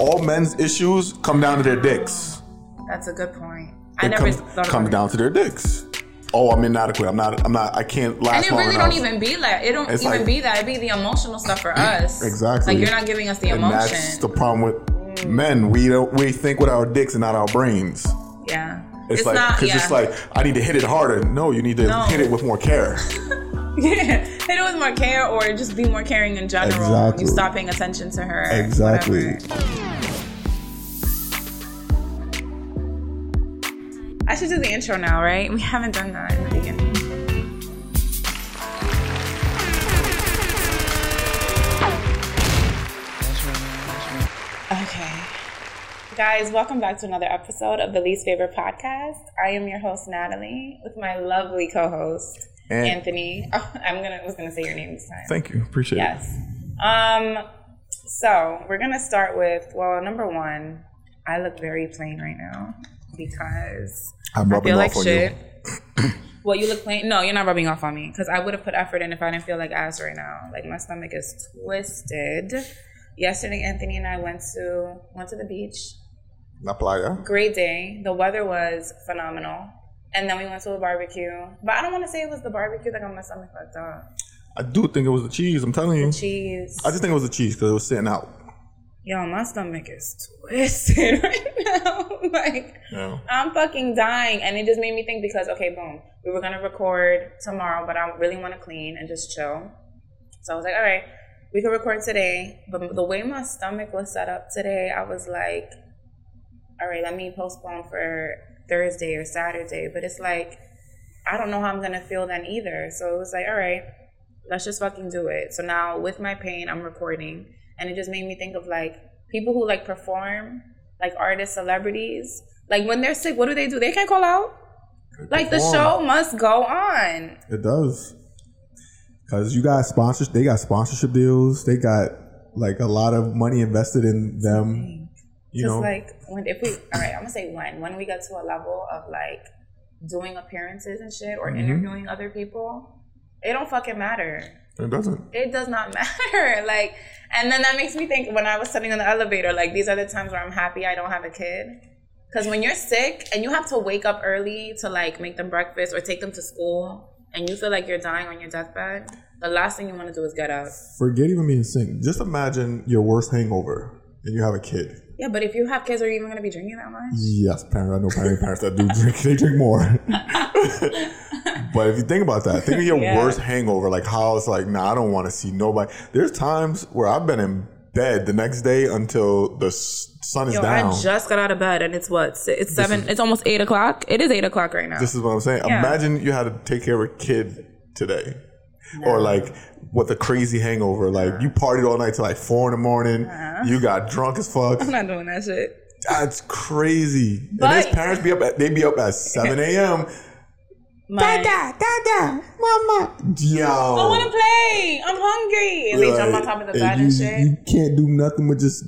all men's issues come down to their dicks. That's a good point. I It never comes, thought comes down to their dicks. Oh, I'm inadequate. I'm not. I'm not. I can't last And it really don't even be that. It don't It's even like- be that. It be the emotional stuff for us. Exactly. Like you're not giving us the emotion. and that's the problem with men. We don't. We think with our dicks and not our brains. yeah. It's, It's, like because Yeah. it's like I need to hit it harder. No, you need to No. hit it with more care. yeah. Hit it with more care, or just be more caring in general. Exactly. You stop paying attention to her. Exactly. whatever. I should do the intro now, right? We haven't done that in the beginning. Okay. Guys, welcome back to another episode of the Least Favored Podcast. I am your host, Natalie, with my lovely co-host, Anthony. Oh, I'm gonna was gonna say your name this time. Thank you. Appreciate it. Yes. Um. So we're gonna start with well, number one, I look very plain right now because I'm I rubbing feel like off on shit. you. well, you look plain. No, you're not rubbing off on me because I would have put effort in if I didn't feel like ass right now. Like my stomach is twisted. Yesterday, Anthony and I went to went to the beach. La playa. Great day. The weather was phenomenal. And then we went to a barbecue. But I don't want to say it was the barbecue that got my stomach fucked up. I do think it was the cheese. I'm telling you. The Cheese. I just think it was the cheese because it was sitting out. Yo, my stomach is twisted right now. like, Yeah. I'm fucking dying. And it just made me think because, okay, boom, we were going to record tomorrow, but I really want to clean and just chill. So I was like, all right, we can record today. But the way my stomach was set up today, I was like, all right, let me postpone for Thursday or Saturday. But it's like, I don't know how I'm going to feel then either. So it was like, all right, let's just fucking do it. So now with my pain, I'm recording. And it just made me think of like people who like perform, like artists, celebrities. Like when they're sick, what do they do? They can't call out. Like the show must go on. It does. Cause you got sponsors. They got sponsorship deals. They got like a lot of money invested in them. You Just know. like when if we all right, I'm gonna say when when we get to a level of like doing appearances and shit Mm-hmm. or interviewing other people, it don't fucking matter. It doesn't. It does not matter. Like, and then that makes me think when I was sitting in the elevator, like these are the times where I'm happy I don't have a kid. Because when you're sick and you have to wake up early to like make them breakfast or take them to school, and you feel like you're dying on your deathbed, the last thing you want to do is get up. Forget even being sick. Just imagine your worst hangover and you have a kid. Yeah, but if you have kids, are you even going to be drinking that much? Yes, parents. I know parents, parents that do drink. They drink more. but if you think about that, think of your Yeah. worst hangover. Like how it's like, nah, I don't want to see nobody. There's times where I've been in bed the next day until the sun is Yo, down. I just got out of bed and it's what? It's seven. it's almost eight o'clock. It is eight o'clock right now. This is what I'm saying. Yeah. Imagine you had to take care of a kid today. Or like with a crazy hangover. Like you uh-huh. partied all night till like four in the morning. Uh-huh. You got drunk as fuck. I'm not doing that shit. That's crazy. But- and his parents be up at they be up at seven AM. My, Dada, mama. Yo. I want to play. I'm hungry. And they jump on top of the bed you, and shit. You can't do nothing but just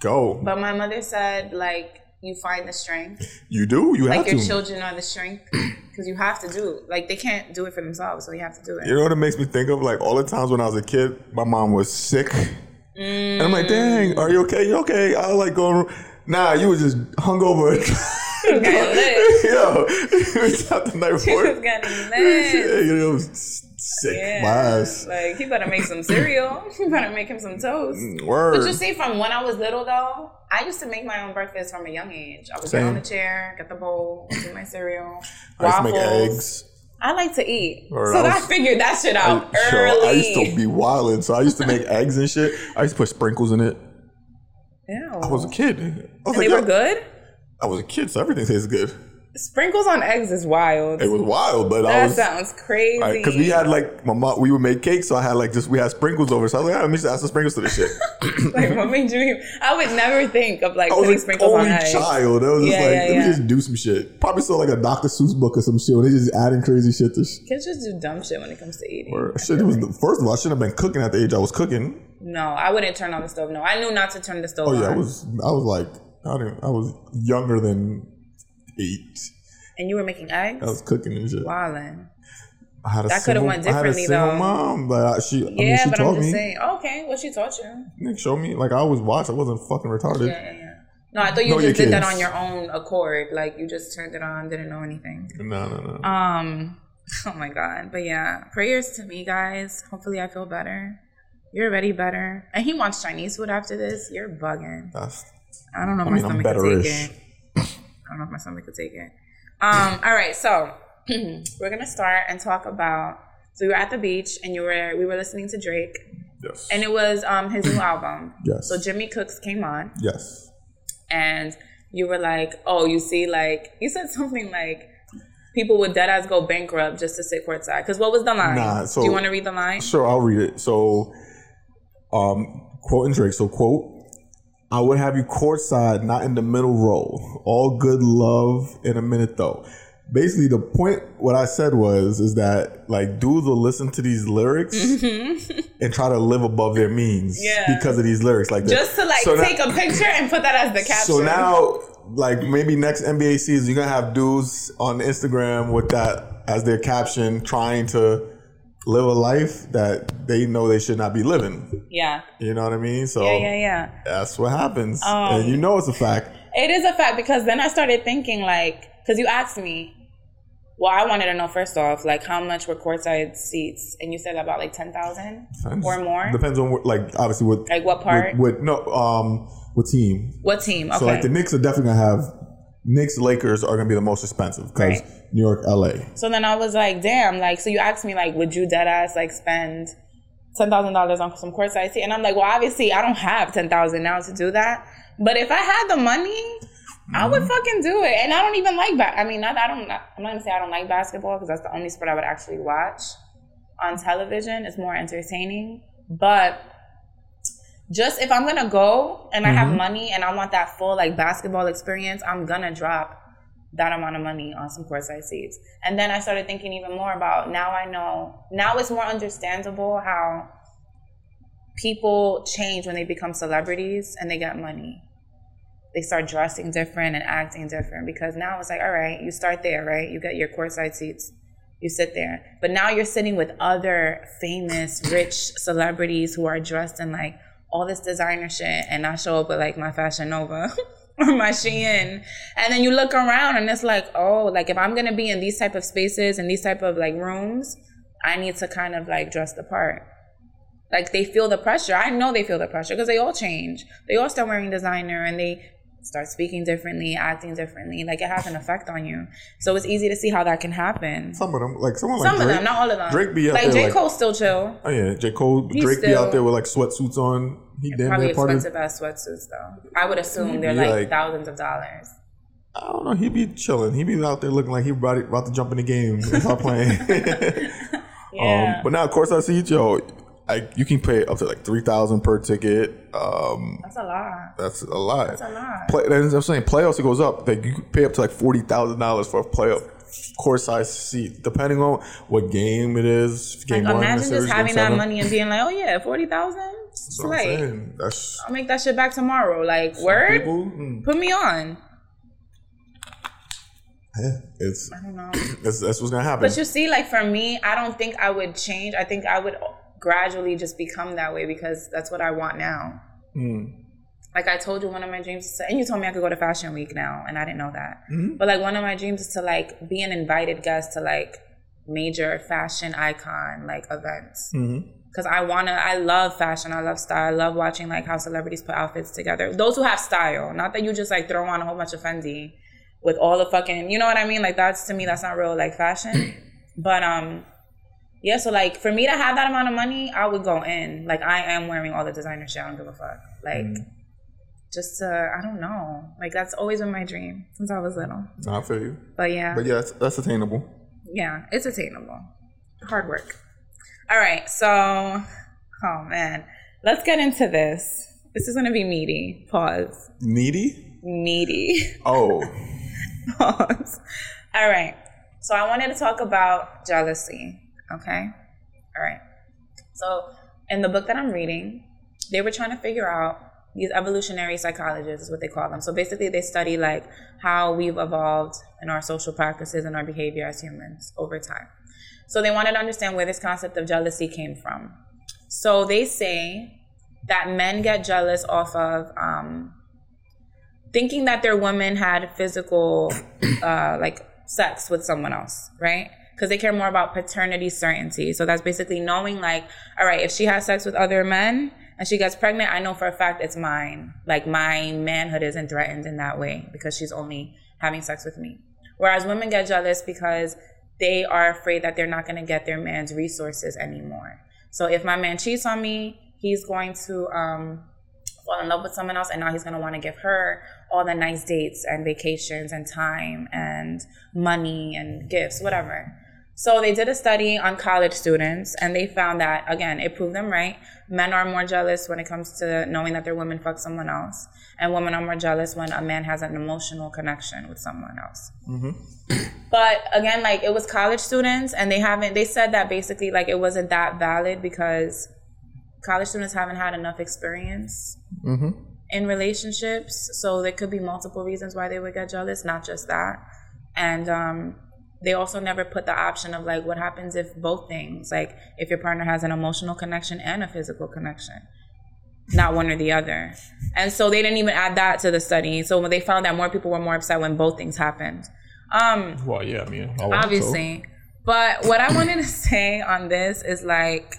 go. But my mother said, like, you find the strength. you do. You have to. Like, your children are the strength. Because you have to do. Like, they can't do it for themselves, so you have to do it. You know what it makes me think of? Like all the times when I was a kid, my mom was sick. And I'm like, mm. dang, are you okay? You okay? I was like going, nah, you was just hungover. Yo, you was out the night before. was getting lit. you know, sick. Yeah. Like, he better make some cereal. He better make him some toast. Mm, word. But you see, from when I was little, though, I used to make my own breakfast from a young age. I would get on the chair, get the bowl, do my cereal, I used to make waffles. eggs. I like to eat. Or so I I, figured that shit out I, early. I used to be wilding, so I used to make eggs and shit. I used to put sprinkles in it. Ew. I was a kid. I was and like, they were yo, good? I was a kid, so everything tastes good. Sprinkles on eggs is wild. It was wild, but I that was sounds crazy. because we had like my mom, we would make cakes, so I had like just we had sprinkles over. So I was like, ah, let me just add some sprinkles to this shit. like, what made you? I would never think of like putting sprinkles on only eggs. child. I was just Yeah, like, yeah, let yeah. me just do some shit. Probably saw like a Dr. Seuss book or some shit where they just adding crazy shit to. Sh- Kids just do dumb shit when it comes to eating. or shit, it was the, first of all, I shouldn't have been cooking at the age I was cooking. No, I wouldn't turn on the stove. No, I knew not to turn the stove Oh on. yeah, I was I was like I I was younger than eight. and you were making eggs? I was cooking and shit. Wildin'. I had a That coulda single, went I had a differently, though. mom, but I, she, I mean, Yeah, she but I'm taught just me. saying. Okay, what she taught you? Like, show me. Like I always watched. I wasn't fucking retarded. Yeah, yeah, yeah. No, I thought you Know just did that on your own accord. Like you just turned it on, didn't know anything. No, no, no. Um, oh my god. But yeah, prayers to me, guys. Hopefully, I feel better. You're already better. And he wants Chinese food after this. You're bugging. That's I don't know I my mean, I'm stomach could take better-ish. it. I don't know if my stomach could take it. Um, all right, so we're gonna start and talk about. So we were at the beach and you were we were listening to Drake yes. and it was um his new album. Yes. So Jimmy Cooks came on yes. and you were like, oh, you see, like you said something like people would dead ass go bankrupt just to sit courtside. Because what was the line? Nah, so- Do you want to read the line? Sure, I'll read it. So, um, quoting Drake. So, quote, I would have you courtside, not in the middle row. All good love in a minute, though. Basically, the point what I said was is that like dudes will listen to these lyrics and try to live above their means Mm-hmm. Yeah. because of these lyrics like that. Just to like So now- take a picture and put that as the caption. So now, like maybe next NBA season, you're gonna have dudes on Instagram with that as their caption, trying to live a life that they know they should not be living. yeah, You know what I mean? So yeah, yeah, yeah. that's what happens, Um, and you know it's a fact. It is a fact because then I started thinking like, because you asked me, well, I wanted to know first off, like how much were courtside seats, and you said about like ten thousand or more. Depends on what, like obviously what Like what part? With, with no um what team? what team? Okay. So like the Knicks are definitely gonna have Knicks Lakers are gonna be the most expensive because Right. New York LA. So then I was like, damn, like, so you asked me, like, would you dead ass, like, spend $10,000 on some courtside seat? And I'm like, well, obviously, I don't have 10000 now to do that. But if I had the money, I would mm-hmm. fucking do it. And I don't even like, ba- I mean, not, I don't, I'm not gonna say I don't like basketball because that's the only sport I would actually watch on television. It's more entertaining. But just if I'm gonna go and I have mm-hmm. money and I want that full, like, basketball experience, I'm gonna drop that amount of money on some courtside seats. And then I started thinking even more about now I know now it's more understandable how people change when they become celebrities and they get money. They start dressing different and acting different because now it's like, all right, you start there, right? You get your courtside seats, you sit there. But now you're sitting with other famous, rich celebrities who are dressed in like all this designer shit, and I show up with like my Fashion Nova or my Shein, and then you look around and it's like, oh, like if I'm gonna be in these type of spaces and these type of like rooms, I need to kind of like dress the part. Like they feel the pressure. I know they feel the pressure because they all change. They all start wearing designer and they start speaking differently, acting differently. Like it has an effect on you. So it's easy to see how that can happen. Some of them, like someone like Some of them, not all of them. Drake be out like there J. like- Cole still chill. Oh yeah, J Cole, He's Drake be out there with like sweatsuits on. He damn Probably part of. expensive ass sweatsuits though. I would assume they're like, like- thousands of dollars. I don't know. He'd be chilling. He'd be out there looking like he about, about to jump in the game and start playing. Yeah. um, but now, of course, I see yo. I, you can pay up to like three thousand per ticket. Um, That's a lot. that's a lot. That's a lot. Play, I'm saying playoffs it goes up. Like you pay up to like forty thousand dollars for a playoff court size seat, depending on what game it is. Game Like one, imagine just having that money and being like, oh yeah, forty thousand. That's what I'm that's. I'll make that shit back tomorrow. Like word, people. mm, put me on. yeah, it's I don't know. that's, that's what's gonna happen. But you see, like for me, I don't think I would change. I think I would gradually just become that way because that's what I want now. Mm. Like I told you, one of my dreams is to, and you told me I could go to Fashion Week now, and I didn't know that. Mm-hmm. But like one of my dreams is to like be an invited guest to like major fashion icon like events. Mm-hmm. Cause I wanna, I love fashion, I love style, I love watching like how celebrities put outfits together. Those who have style, not that you just like throw on a whole bunch of Fendi with all the fucking, you know what I mean? Like that's to me, that's not real like fashion. but um, yeah. So like for me to have that amount of money, I would go in. Like I am wearing all the designer shit. I don't give a fuck. Like just uh, I don't know. Like that's always been my dream since I was little. I feel you. But yeah, But yeah, that's, that's attainable. yeah, it's attainable. Hard work. All right, so oh man, let's get into this. This is gonna be meaty. Pause. Needy? Meaty. Oh, Pause. All right. So I wanted to talk about jealousy. Okay. All right. So in the book that I'm reading, they were trying to figure out these evolutionary psychologists is what they call them. So basically they study like how we've evolved in our social practices and our behavior as humans over time. So they wanted to understand where this concept of jealousy came from. So they say that men get jealous off of um, thinking that their woman had physical, uh, like sex with someone else, right? Because they care more about paternity certainty. So that's basically knowing, like, all right, if she has sex with other men and she gets pregnant, I know for a fact it's mine. Like, my manhood isn't threatened in that way because she's only having sex with me. Whereas women get jealous because they are afraid that they're not going to get their man's resources anymore. So if my man cheats on me, he's going to um, fall in love with someone else, and now he's going to want to give her all the nice dates and vacations and time and money and gifts, whatever. So they did a study on college students, and they found that again, it proved them right. Men are more jealous when it comes to knowing that their women fuck someone else, and women are more jealous when a man has an emotional connection with someone else. But again, like it was college students, and they haven't. They said that basically, like it wasn't that valid because college students haven't had enough experience in relationships. So there could be multiple reasons why they would get jealous, not just that. And um, they also never put the option of like, what happens if both things, like if your partner has an emotional connection and a physical connection, not one or the other. And so they didn't even add that to the study. So when they found that more people were more upset when both things happened. Um, Well, yeah, I mean, I hope so. obviously. But what I wanted to say on this is like,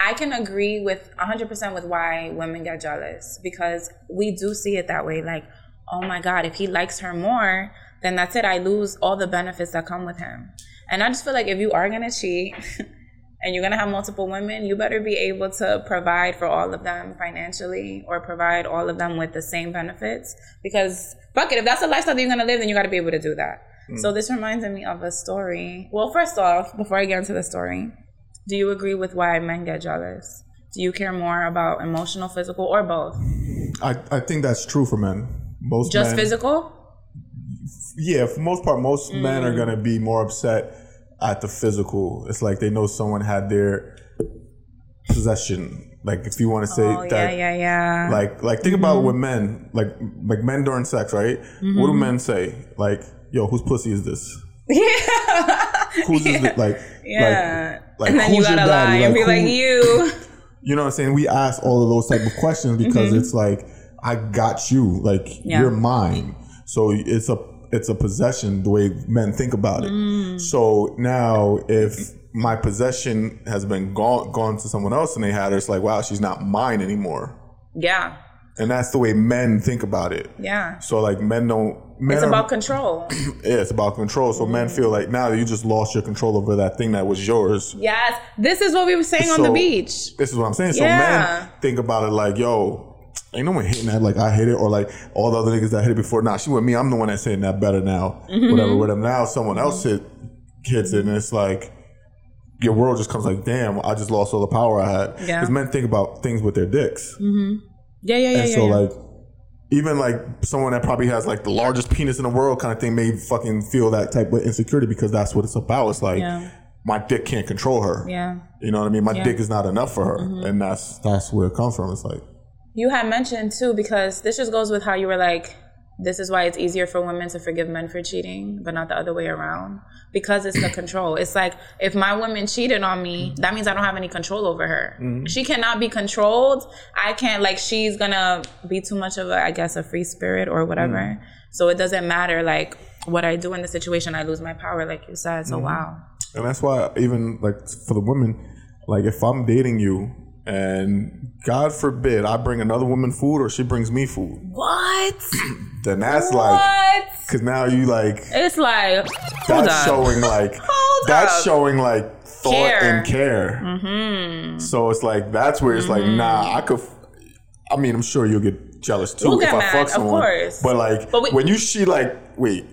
I can agree with 100% with why women get jealous because we do see it that way. Like, oh my God, if he likes her more, then that's it. I lose all the benefits that come with him. And I just feel like if you are going to cheat and you're going to have multiple women, you better be able to provide for all of them financially or provide all of them with the same benefits because fuck it, if that's the lifestyle that you're going to live, then you got to be able to do that. Hmm. So this reminds me of a story. Well, first off, before I get into the story, do you agree with why men get jealous? Do you care more about emotional, physical, or both? I, I think that's true for men. Most Just men, physical? Yeah, for most part, most men Mm. are gonna be more upset at the physical. It's like they know someone had their possession. Like if you want to say Oh, yeah, that, yeah, yeah. like like think about with men, like like men during sex, right? What do men say? Like, yo, whose pussy is this? yeah. Who's this? Like, yeah. like, like and then you gotta lie daddy? and be Like, like, you. You know what I'm saying? We ask all of those type of questions because Mm-hmm. it's like I got you, like Yeah. you're mine. So it's a it's a possession the way men think about it. Mm. So now if my possession has been gone gone to someone else and they had her, it's like wow, she's not mine anymore. Yeah. And that's the way men think about it. Yeah. So like men don't men It's are- about control. yeah, it's about control. So men feel like now you just lost your control over that thing that was yours. yes. This is what we were saying on the beach. This is what I'm saying. So Yeah. men think about it like, yo, ain't no one hitting that like I hit it, or like all the other niggas that hit it before. Nah, she with me. I'm the one that's hitting that better now. Mm-hmm. Whatever, whatever. Now someone else hit hits it, and it's like your world just comes like, damn, I just lost all the power I had. Yeah. Because men think about things with their dicks, Yeah, yeah, yeah, and yeah. so yeah. like. Even like someone that probably has like the largest penis in the world kind of thing may fucking feel that type of insecurity because that's what it's about. It's like Yeah. my dick can't control her. yeah. You know what I mean? My Yeah. Mm-hmm. dick is not enough for her, and that's that's where it comes from. It's like, You had mentioned too, because this just goes with how you were like, this is why it's easier for women to forgive men for cheating, but not the other way around. Because it's the control. It's like if my woman cheated on me, that means I don't have any control over her. Mm-hmm. She cannot be controlled. I can't like she's gonna be too much of a I guess a free spirit or whatever. Mm-hmm. So it doesn't matter like what I do in the situation, I lose my power, like you said. So mm-hmm. wow. and that's why even like for the women, like if I'm dating you and God forbid I bring another woman food or she brings me food, What? then that's like, what? because now you like It's like hold that's showing like Hold that's up. showing like thought Care. and care. Mm-hmm. So it's like that's where it's like, nah, I could. I mean, I'm sure you'll get jealous too We'll if I mad, fuck of someone. course. But like But we- when you she like wait,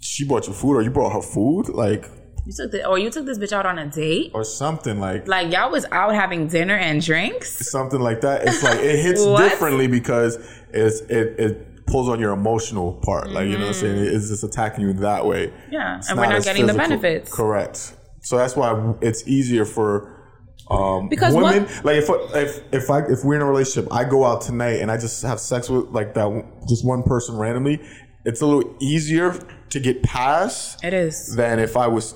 she bought you food or you brought her food like You took the or you took this bitch out on a date? or something like Like y'all was out having dinner and drinks? something like that. It's like it hits differently because it's it it pulls on your emotional part. Like you know what I'm saying? It's just attacking you that way. Yeah, It's and we're not getting the benefits. Correct. So that's why it's easier for um, Because women. Like if if if I if we're in a relationship, I go out tonight and I just have sex with like that just one person randomly. It's a little easier to get past It is. than if I was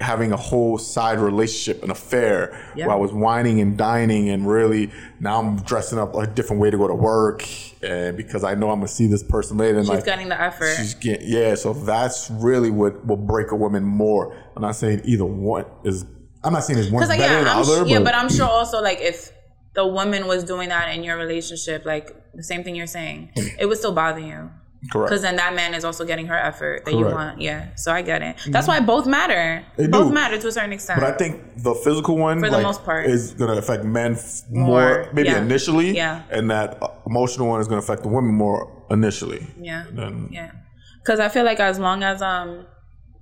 having a whole side relationship, an affair, Yeah. where I was whining and dining, and really now I'm dressing up a different way to go to work, and because I know I'm gonna see this person later. And She's like, getting the effort. She's getting yeah, so that's really what will break a woman more. I'm not saying either one is. I'm not saying it's one like, better yeah, than the I'm, other, sh- yeah, but, but I'm sure also like if the woman was doing that in your relationship, like the same thing you're saying, hmm. it would still bother you. Correct. Because then that man is also getting her effort that you want. Yeah. So I get it. That's why both matter. They both do. matter to a certain extent. But I think the physical one, For the like, most part. is going to affect men f- more, More, maybe yeah. initially, Yeah. and that uh, emotional one is going to affect the women more initially. yeah. Then Yeah. Because I feel like as long as um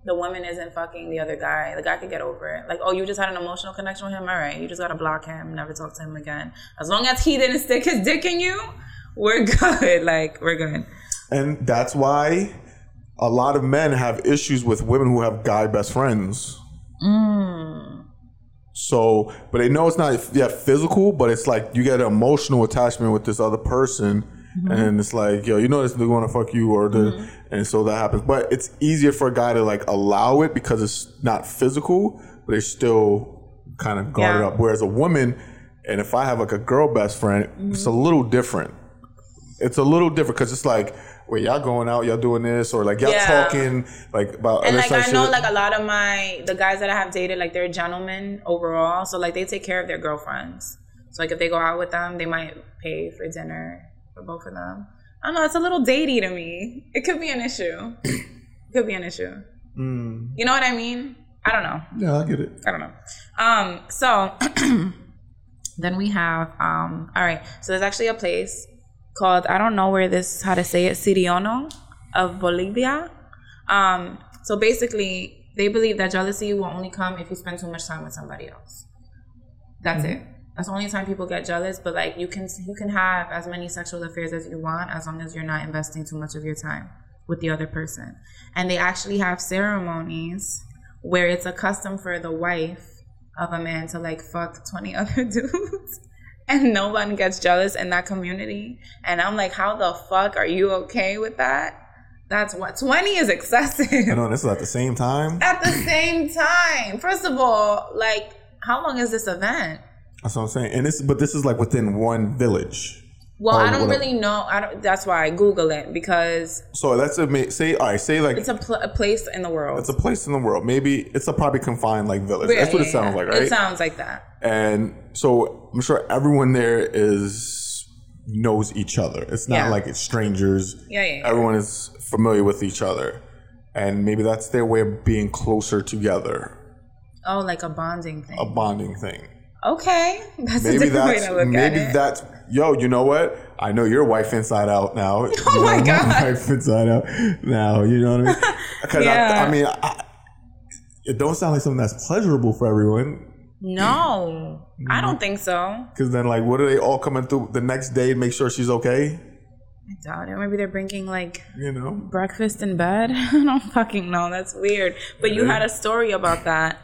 the woman isn't fucking the other guy, the guy could get over it. Like, oh, you just had an emotional connection with him. All right, you just gotta block him, never talk to him again. As long as he didn't stick his dick in you, we're good. Like, we're good. And that's why a lot of men have issues with women who have guy best friends. Mm. So, but they know it's not yeah physical, but it's like you get an emotional attachment with this other person, Mm-hmm. and it's like yo, you know this they want to fuck you, or the, and so that happens. But it's easier for a guy to like allow it because it's not physical, but it's still kind of guarded Yeah. up. Whereas a woman, and if I have like a girl best friend, it's a Mm-hmm. little different. It's a little different because it's like, wait, y'all going out, y'all doing this, or like y'all Yeah. talking like about And other like I know shit. like a lot of my the guys that I have dated, like they're gentlemen overall. So like they take care of their girlfriends. So like if they go out with them, they might pay for dinner for both of them. I don't know, it's a little datey to me. It could be an issue. it could be an issue. Mm, You know what I mean? I don't know. yeah, I get it. I don't know. Um, so then we have um all right, so there's actually a place called I don't know where this how to say it, Siriono of Bolivia. Um, so basically they believe that jealousy will only come if you spend too much time with somebody else. That's it. That's the only time people get jealous, but like you can you can have as many sexual affairs as you want as long as you're not investing too much of your time with the other person. And they actually have ceremonies where it's a custom for the wife of a man to like fuck 20 other dudes and no one gets jealous in that community. And I'm like, how the fuck are you okay with that? That's what 20 is excessive I know this is at the same time. at the same time. First of all, like, how long is this event? That's what I'm saying. And this, but this is like within one village. Well, Or I don't really know. I don't. That's why I Google it because So that's a say. All right, say like it's a, pl- a place in the world. it's a place in the world. Maybe it's a probably confined like village. that's what it sounds yeah. like, right? It sounds like that. and so I'm sure everyone there is knows each other. It's not Yeah. like it's strangers. Yeah, yeah, yeah. Everyone is familiar with each other, and maybe that's their way of being closer together, Oh, like a bonding thing. a bonding thing. okay, that's a Maybe different way that's to look maybe at it. that's yo. You know what? I know your wife inside out now. Oh my God. wife inside out now. You know what I mean? Because Yeah. I, I mean, I, it don't sound like something that's pleasurable for everyone. no, I don't mm-hmm. think so. Because then, like, what are they all coming through the next day to make sure she's okay? I doubt it. Maybe they're bringing like You know? breakfast in bed. I don't fucking know. That's weird. But you had a story about that.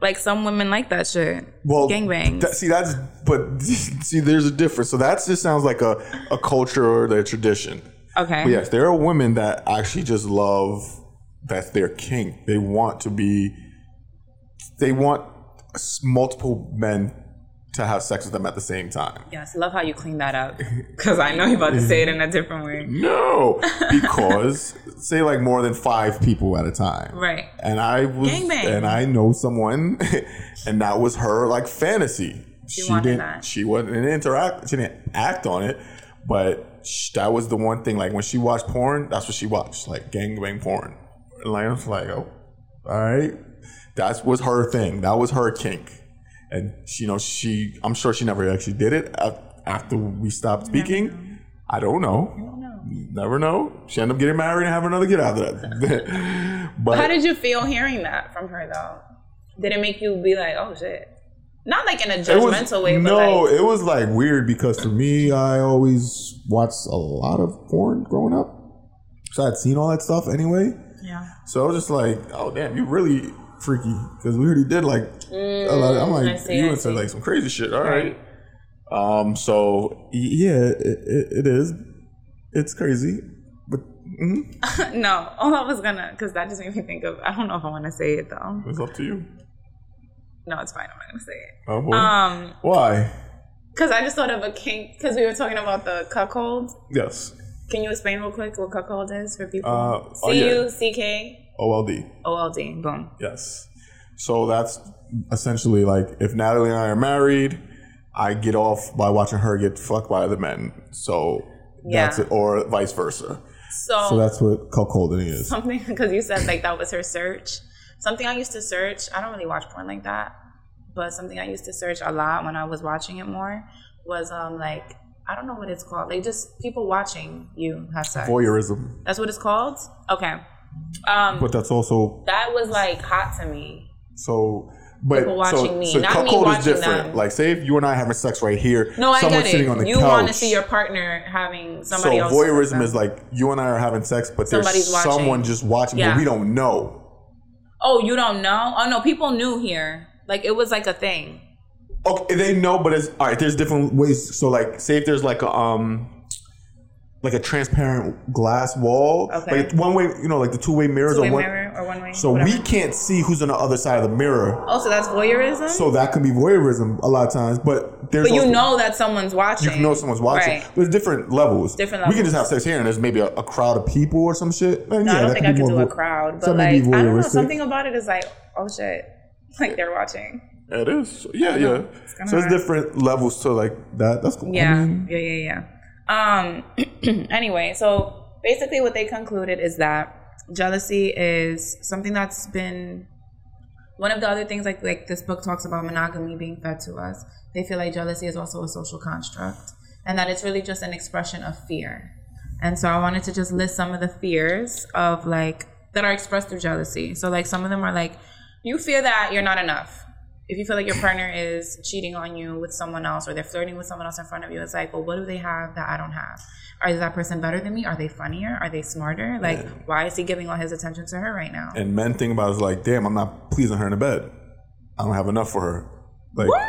Like some women like that shit. Well, Gangbangs. that- see, that's but see, there's a difference. So that just sounds like a a culture or their tradition. Okay. But yes, there are women that actually just love that's their kink. They want to be, they want multiple men to have sex with them at the same time. Yes, I love how you clean that up. Because I know you're about to say it in a different way. No, because say like more than five people at a time. Right. And I was, Gangbang. and I know someone, and that was her like fantasy. She wanted didn't. that. She wasn't interact. She didn't act on it, but sh- that was the one thing. Like when she watched porn, that's what she watched, like gangbang porn. And like I was like, oh, all right, that was her thing. That was her kink. And she, you know, she. I'm sure she never actually did it after we stopped speaking. I don't know. Never know. She ended up getting married and having another kid out of that. but How did you feel hearing that from her though? Did it make you be like, oh shit? Not like in a it was judgmental way, but no. like, it was like weird because for me, I always watched a lot of porn growing up, so I'd seen all that stuff anyway. yeah. So I was just like, oh damn, you really freaky because we already did like a lot. Of, I'm like, see, you I into see. like some crazy shit. All Right. right. Um. So yeah, it, it, it is. It's crazy, but no, all I was gonna, because that just made me think of. I don't know if I want to say it though. It's up to you. No, it's fine. I'm not gonna say it. Oh boy. Um, Why? because I just thought of a kink. Because we were talking about the cuckold. Yes. Can you explain real quick what cuckold is for people? Uh, oh, C. U C K OLD. O L D. Boom. Yes. So that's essentially like if Natalie and I are married, I get off by watching her get fucked by other men. So that's it, or vice versa. So, So that's what cuckolding is. something because you said like that was her search. Something I used to search. I don't really watch porn like that, but something I used to search a lot when I was watching it more was um like I don't know what it's called. Like just people watching you have sex. Voyeurism. That's what it's called. Okay. Um, But that's also that was like hot to me. so. But People watching so, me, so not me cuckold is different. them. Like, say if you and I having sex right here, No, I someone's get sitting it. on the You couch. want to see your partner having so somebody else. voyeurism is like you and I are having sex, but there's watching. someone just watching, Yeah. but we don't know. Oh, you don't know? Oh no, people knew here. Like it was like a thing. Okay, they know, but it's all right. There's different ways. So, like, say if there's like a um, like a transparent glass wall, Okay. like one way, you know, like the two way mirrors Two-way or one. mirror or one way. So whatever. we can't see who's on the other side of the mirror. Oh, so that's voyeurism. So that can be voyeurism a lot of times, but there's but you also- know that someone's watching. you know someone's watching. Right. There's different levels. Different levels. We can just have sex here, and there's maybe a, a crowd of people or some shit. And No, yeah, I don't think I could do more a crowd, but like I don't know. Something about it is like, oh shit, like they're watching. It is. Yeah, yeah. kinda So there's different levels to like that. That's cool. Yeah, I mean, yeah, yeah, yeah. Um. anyway, so basically, what they concluded is that jealousy is something that's been one of the other things. Like like this book talks about monogamy being fed to us. They feel like jealousy is also a social construct, and that it's really just an expression of fear. And so I wanted to just list some of the fears of like that are expressed through jealousy. So like some of them are like you fear that you're not enough. If you feel like your partner is cheating on you with someone else or they're flirting with someone else in front of you, it's like, well, what do they have that I don't have? Are is that person better than me? Are they funnier? Are they smarter? Like, why is he giving all his attention to her right now? and men think about it like, damn, I'm not pleasing her in the bed. I don't have enough for her. Like, What?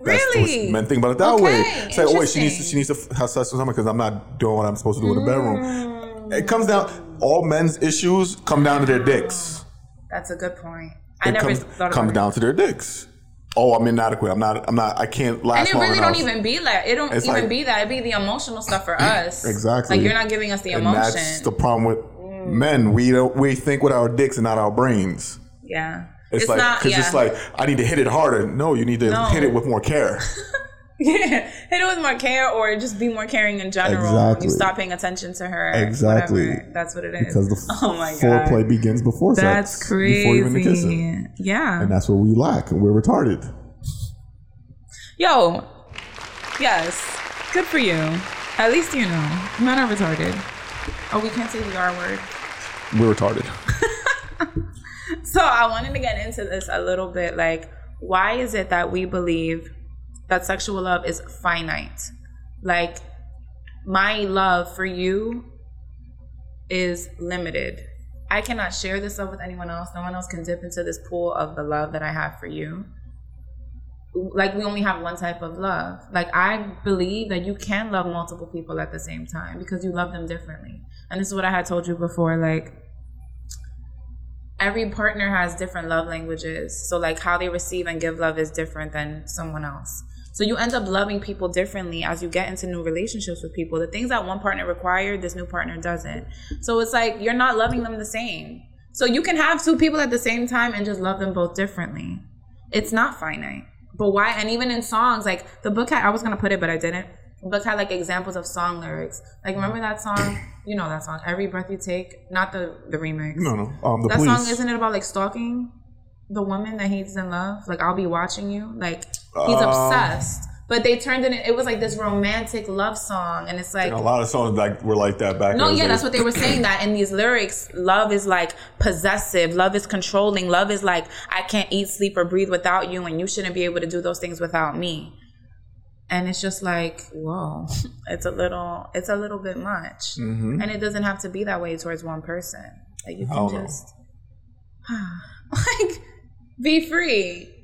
Really? men think about it that Okay, way. It's like, oh wait, she needs to, she needs to have sex with someone because I'm not doing what I'm supposed to do in the bedroom. Mm. It comes down. All men's issues come down to their dicks. That's a good point. I It never comes, thought about comes it. down to their dicks. Oh, I'm inadequate. I'm not. I'm not. I can't last And it really don't even be that. It don't It's even like- be that. It be the emotional stuff for us. Exactly. Like you're not giving us the and that's the problem with men. We don't. We think with our dicks and not our brains. yeah. It's, It's, like because Yeah. it's like I need to hit it harder. No, you need to No. hit it with more care. yeah. Hit it with more care or just be more caring in general. Exactly. You stop paying attention to her. Exactly. Whatever. That's what it is. because the oh my god. foreplay begins before sex. That's sex. crazy. Before you even the kissing. Yeah. And that's what we lack. We're retarded. Yo. Yes. Good for you. At least you know. Men are retarded. Oh, we can't say the R word. We're retarded. So I wanted to get into this a little bit. Like, why is it that we believe that sexual love is finite? Like, my love for you is limited. I cannot share this love with anyone else. No one else can dip into this pool of the love that I have for you. Like, we only have one type of love. Like, I believe that you can love multiple people at the same time because you love them differently. And this is what I had told you before. Like, every partner has different love languages. So like how they receive and give love is different than someone else. So you end up loving people differently as you get into new relationships with people. The things that one partner required, this new partner doesn't. So it's like you're not loving them the same. So you can have two people at the same time and just love them both differently. It's not finite. But why? And even in songs, like the book had, I was gonna put it, but I didn't. The book had like examples of song lyrics. Like remember that song? You know that song, "Every Breath You Take." Not the the remix. No, no. Um, the That police. song isn't it about like stalking the woman that he's in love? Like I'll be watching you. Like he's Uh, obsessed. But they turned it. It was like this romantic love song, and it's like a lot of songs like were like that back. no, yeah, day. that's what they were saying. That in these lyrics, love is like possessive. Love is controlling. Love is like I can't eat, sleep, or breathe without you, and you shouldn't be able to do those things without me. And it's just like, whoa, it's a little, it's a little bit much, Mhm. and it doesn't have to be that way towards one person. Like you can just, like, be free.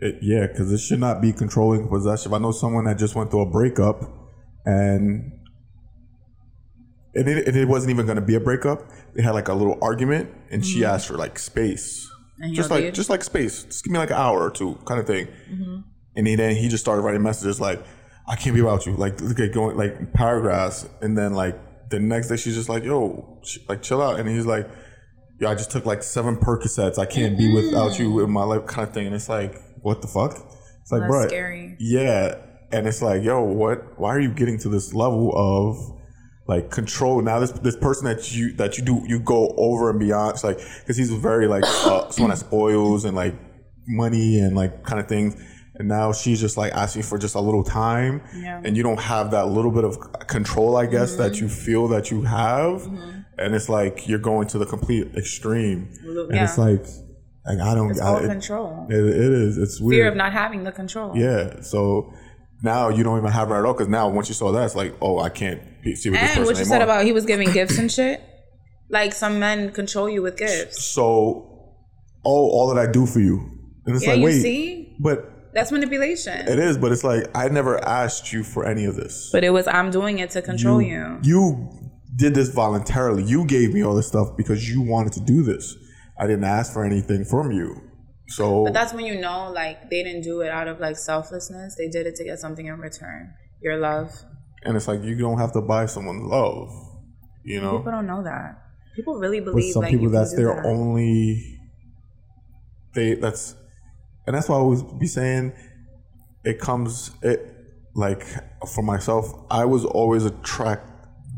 It, yeah, because it should not be controlling possession. I know someone that just went through a breakup, and and it, and it wasn't even going to be a breakup. They had like a little argument, and she Mm-hmm. asked for like space, And just like agreed? just like space. Just give me like an hour or two, kind of thing. Mm-hmm. And he, then he just started writing messages like, "I can't be without you." Like going like paragraphs, and then like the next day she's just like, "Yo, like chill out," and he's like, "Yo, I just took like seven Percocets. I can't be without you in my life," kind of thing. And it's like, what the fuck? It's like, That's bro, scary. yeah, and it's like, yo, what? Why are you getting to this level of like control? Now this this person that you that you do you go over and beyond. It's like because he's very like uh, someone that spoils and like money and like kind of things. And now she's just like asking for just a little time, Yeah. and you don't have that little bit of control, I guess, that you feel that you have, and it's like you're going to the complete extreme, and it's like, like I don't, It's I, all it, control. it, it is, it's weird. Fear of not having the control. Yeah. So now you don't even have it at all because now once you saw that, it's like, oh, I can't see with this person. And what you anymore. said about he was giving gifts and shit. Like some men control you with gifts. so, oh, all that I do for you, and it's Yeah, like, you wait, see? but That's manipulation. it is, but it's like I never asked you for any of this. But it was I'm doing it to control you. You did this voluntarily. You gave me all this stuff because you wanted to do this. I didn't ask for anything from you. So But that's when you know like they didn't do it out of like selflessness. They did it to get something in return. Your love. and it's like you don't have to buy someone's love. You know, People don't know that. People really believe but some like people that's their that. only they that's and that's why i always be saying it comes it like for myself i was always attract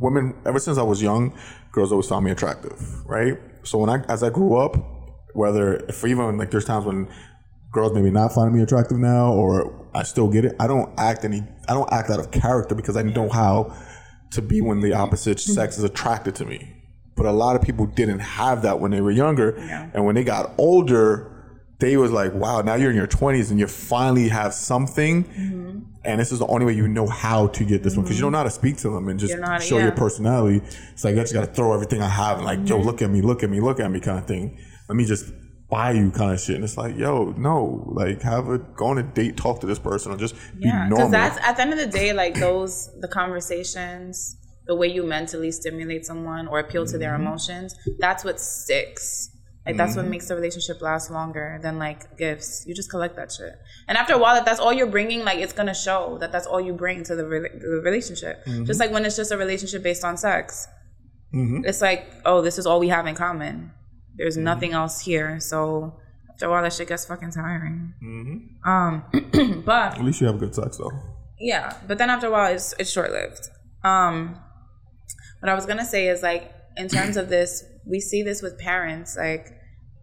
women ever since i was young girls always found me attractive right so when i as i grew up whether if even like there's times when girls maybe not finding me attractive now or i still get it i don't act any i don't act out of character because i know how to be when the opposite mm-hmm. sex is attracted to me. But a lot of people didn't have that when they were younger. Yeah. And when they got older, they was like, wow, now you're in your 20s and you finally have something. Mm-hmm. And this is the only way you know how to get this one because you don't know how to speak to them and just You know how to- show your personality. It's like, I just got to throw everything I have and like, Mm-hmm. yo, look at me, look at me, look at me kind of thing. Let me just buy you kind of shit. And it's like, yo, no, like have a, go on a date, talk to this person or just be normal. because that's at the end of the day, like those the conversations, the way you mentally stimulate someone or appeal to Mm-hmm. their emotions. That's what sticks. Like that's what makes the relationship last longer than like gifts. You just collect that shit, and after a while, if that's all you're bringing, like it's gonna show that that's all you bring to the, re- the relationship. Mm-hmm. Just like when it's just a relationship based on sex, it's like, oh, this is all we have in common. There's Mm-hmm. nothing else here. So after a while, that shit gets fucking tiring. Mm-hmm. Um, but At least you have good sex though. yeah, but then after a while, it's it's short lived. Um, what I was gonna say is like in terms of this, we see this with parents. Like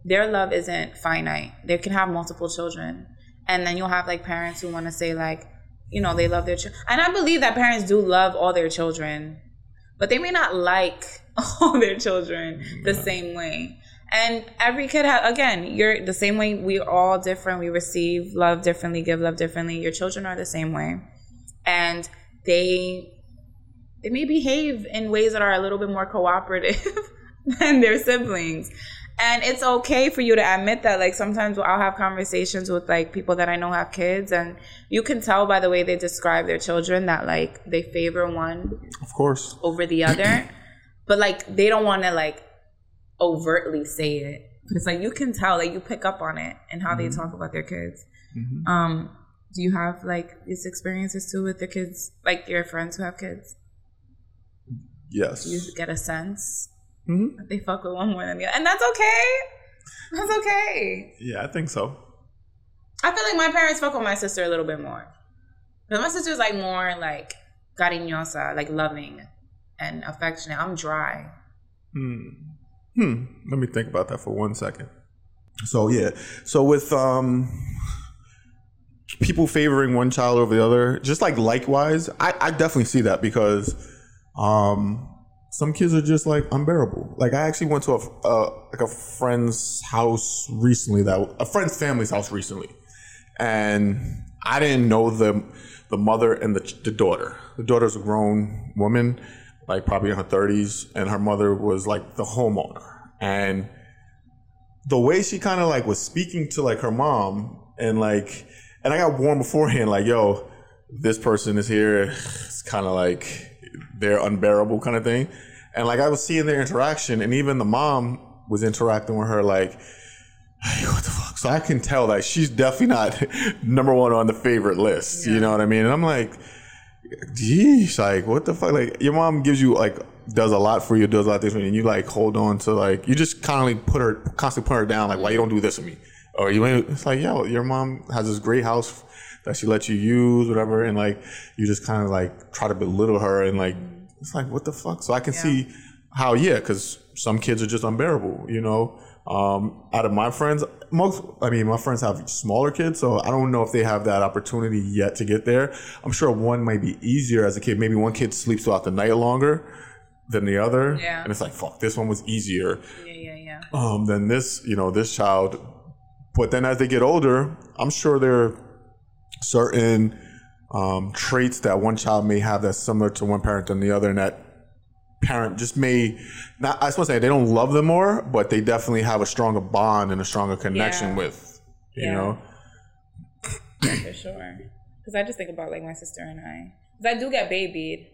their love isn't finite. They can have multiple children, and then you'll have like parents who want to say like, you know, they love their children, and I believe that parents do love all their children, but they may not like all their children the same way. And every kid has again, you're the same way. We're all different. We receive love differently, give love differently. Your children are the same way, and they they may behave in ways that are a little bit more cooperative than their siblings. And it's okay for you to admit that. Like sometimes I'll have conversations with like people that I know have kids, and you can tell by the way they describe their children that like they favor one Of course. over the other, but like they don't want to like overtly say it. But it's like you can tell, like you pick up on it and how they talk about their kids. Um, do you have like these experiences too with the kids, like your friends who have kids? Yes. You get a sense Mhm. they fuck with one more than the other, and that's okay. That's okay. Yeah, I think so. I feel like my parents fuck with my sister a little bit more. But my sister's like more like cariñosa, like loving and affectionate. I'm dry. Hmm. Hmm. Let me think about that for one second. So yeah. So with um people favoring one child over the other, just like likewise, I, I definitely see that because um some kids are just like unbearable. Like I actually went to a uh, like a friend's house recently that a friend's family's house recently, and I didn't know the the mother and the the daughter. The daughter's a grown woman, like probably in her thirties, and her mother was like the homeowner. And the way she kind of like was speaking to like her mom, and like, and I got warned beforehand, like, yo, this person is here. It's kind of like they're unbearable kind of thing. And like I was seeing their interaction, and even the mom was interacting with her like, hey, what the fuck? So I can tell that she's definitely not number one on the favorite list. You know what I mean? And I'm like, geez, like what the fuck? Like your mom gives you like does a lot for you, does a lot of things for you, and you like hold on to like you just constantly put her constantly put her down, like why you don't do this with me? Or you ain't it's like, yo, your mom has this great house that she lets you use, whatever, and like you just kind of like try to belittle her and like it's like what the fuck? So I can see how yeah, because some kids are just unbearable, you know. Um, out of my friends, most I mean, my friends have smaller kids, so I don't know if they have that opportunity yet to get there. I'm sure one might be easier as a kid. Maybe one kid sleeps throughout the night longer than the other, Yeah. and it's like fuck, this one was easier Yeah, yeah, yeah. um, than this, you know, this child. But then as they get older, I'm sure there are certain um, traits that one child may have that's similar to one parent than the other, and that parent just may not. I suppose say they don't love them more, but they definitely have a stronger bond and a stronger connection Yeah. with. You Yeah. know, for sure. Because I just think about like my sister and I. Because I do get babied.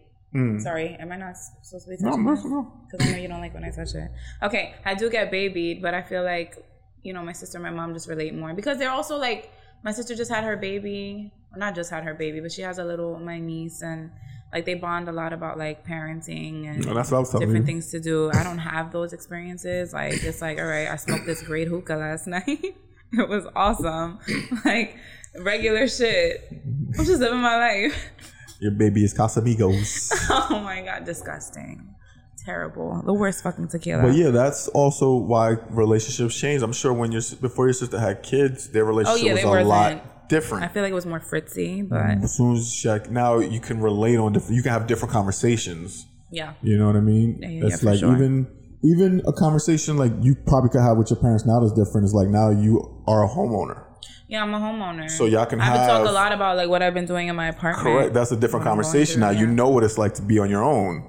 Sorry, am I not supposed to be touching this? Because I know you don't like when I touch it. Okay, I do get babied, but I feel like you know my sister and my mom just relate more because they're also like my sister just had her baby. Well, not just had her baby, but she has a little my niece and. Like they bond a lot about like parenting and And that's what I was different you. things to do. I don't have those experiences. Like it's like, all right, I smoked this great hookah last night. it was awesome. Like regular shit. I'm just living my life. your baby is Casamigos. Oh my god, disgusting. Terrible. The worst fucking tequila. But yeah, that's also why relationships change. I'm sure when your before your sister had kids, their oh, relationship Oh, yeah, was a wasn't- lot different. I feel like it was more fritzy, mm, but as soon as she, like, now you can relate on different you can have different conversations yeah. you know what i mean Yeah, yeah, it's yeah, like sure. even even a conversation like you probably could have with your parents now that's different is like now you are a homeowner Yeah, I'm a homeowner. So y'all can I would talk have- a lot about like what I've been doing in my apartment. correct that's a different conversation now through, you know what it's like to be on your own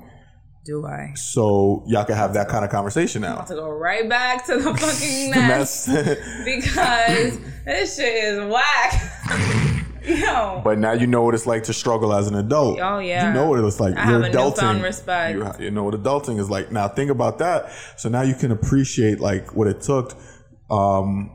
Do I? so y'all can have that kind of conversation now. To go right back to the fucking nest mess. because this shit is whack. Yo. but now you know what it's like to struggle as an adult. Oh, yeah. you know what it's like. I you're have a adulting. respect. You, you know what adulting is like. Now think about that. So now you can appreciate like what it took um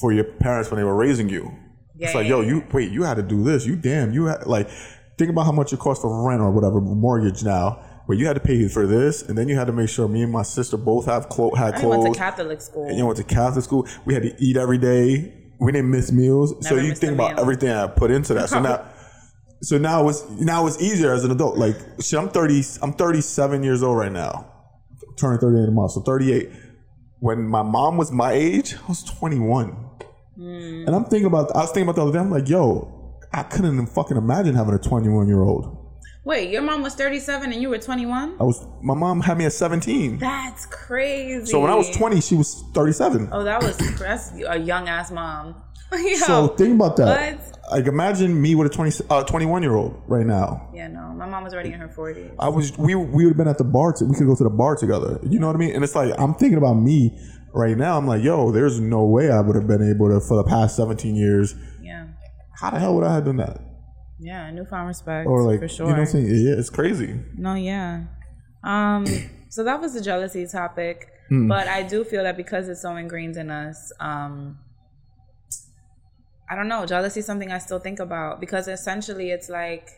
for your parents when they were raising you. It's like yeah, yo you wait you had to do this. You damn you had like think about how much it costs for rent or whatever mortgage now where you had to pay for this and then you had to make sure me and my sister both have clo- had I went clothes to Catholic school. and you went to Catholic school. We had to eat every day. We didn't miss meals. so Never you missed think a about meal. everything I put into that. So now, so now it's now it's easier as an adult. Like shit, I'm thirty. I'm thirty seven years old right now. Turning thirty eight in a month. So thirty eight. When my mom was my age, I was twenty one. Hmm. And I'm thinking about. I was thinking about the other day. I'm like, yo, I couldn't even fucking imagine having a twenty one year old. Wait, your mom was 37 and you were 21? I was. My mom had me at seventeen. That's crazy. So when I was twenty, she was thirty seven. Oh, that was that's a young ass mom. Yo, So think about that. What? Like imagine me with a 20, uh, 21 year old right now. yeah, no, my mom was already in her 40s. I was we we would have been at the bar. To, we could go to the bar together. You know what I mean? And it's like I'm thinking about me right now. I'm like, yo, there's no way I would have been able to for the past 17 years. Yeah, How the hell would I have done that? Yeah, newfound respect Or like, for sure. you know what I'm saying? Yeah, it's crazy. No, yeah. Um, so that was the jealousy topic. Hmm. But I do feel that because it's so ingrained in us, um, I don't know, jealousy is something I still think about because essentially it's like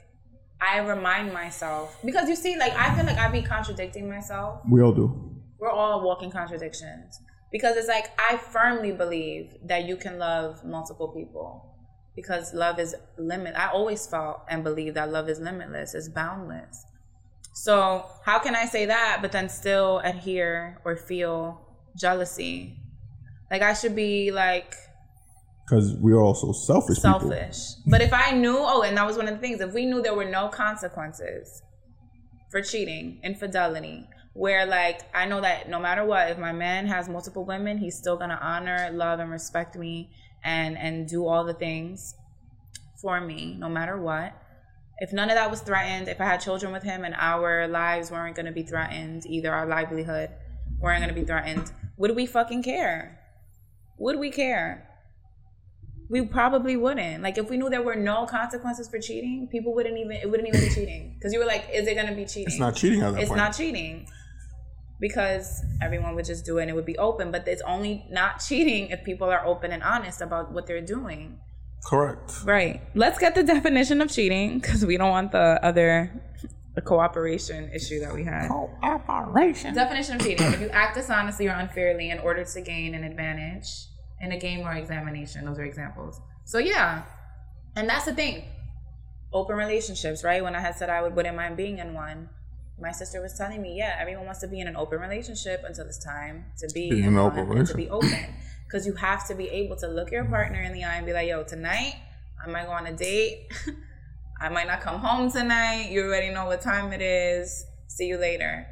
I remind myself because you see, like I feel like I be contradicting myself. We all do. We're all walking contradictions. Because it's like I firmly believe that you can love multiple people. Because love is limit. I always felt and believe that love is limitless, it's boundless. So how can I say that, but then still adhere or feel jealousy? Like I should be like Because we're also selfish. people. selfish. But if I knew, oh, and that was one of the things, if we knew there were no consequences for cheating, infidelity, where like I know that no matter what, if my man has multiple women, he's still gonna honor, love, and respect me and and do all the things for me, no matter what. If none of that was threatened, if I had children with him and our lives weren't gonna be threatened, either our livelihood weren't gonna be threatened, would we fucking care? Would we care? we probably wouldn't. Like if we knew there were no consequences for cheating, people wouldn't even it wouldn't even be cheating because you were like, is it gonna be cheating? It's not cheating at that It's point. not cheating. Because everyone would just do it and it would be open. But it's only not cheating if people are open and honest about what they're doing. Correct. Right. Let's get the definition of cheating because we don't want the other the cooperation issue that we had. Cooperation. Definition of cheating: If you act dishonestly or unfairly in order to gain an advantage in a game or examination. Those are examples. So yeah, and that's the thing. Open relationships, right? When I had said I would, wouldn't mind being in one, my sister was telling me, yeah, everyone wants to be in an open relationship until it's time to be Be an open and to be open. Because you have to be able to look your partner in the eye and be like, yo, tonight I might go on a date. I might not come home tonight. You already know what time it is. See you later.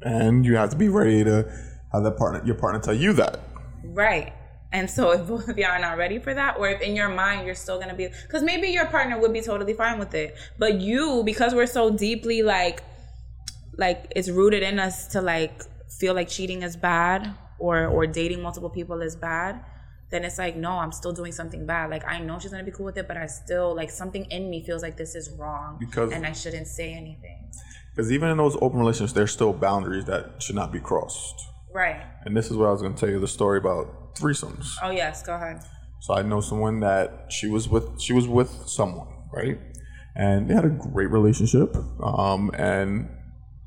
And you have to be ready to have that partner, your partner, tell you that. Right. And so if both of y'all are not ready for that, or if in your mind you're still gonna be, because maybe your partner would be totally fine with it, but you, because we're so deeply like, like it's rooted in us to like feel like cheating is bad, or or dating multiple people is bad, then it's like no, I'm still doing something bad. Like I know she's gonna be cool with it, but I still like something in me feels like this is wrong, Because- and I shouldn't say anything. Because even in those open relationships, there's still boundaries that should not be crossed. Right. And this is what I was to tell you the story about threesomes. Oh yes, go ahead. So I know someone that she was with. She was with someone, right? And they had a great relationship. Um, and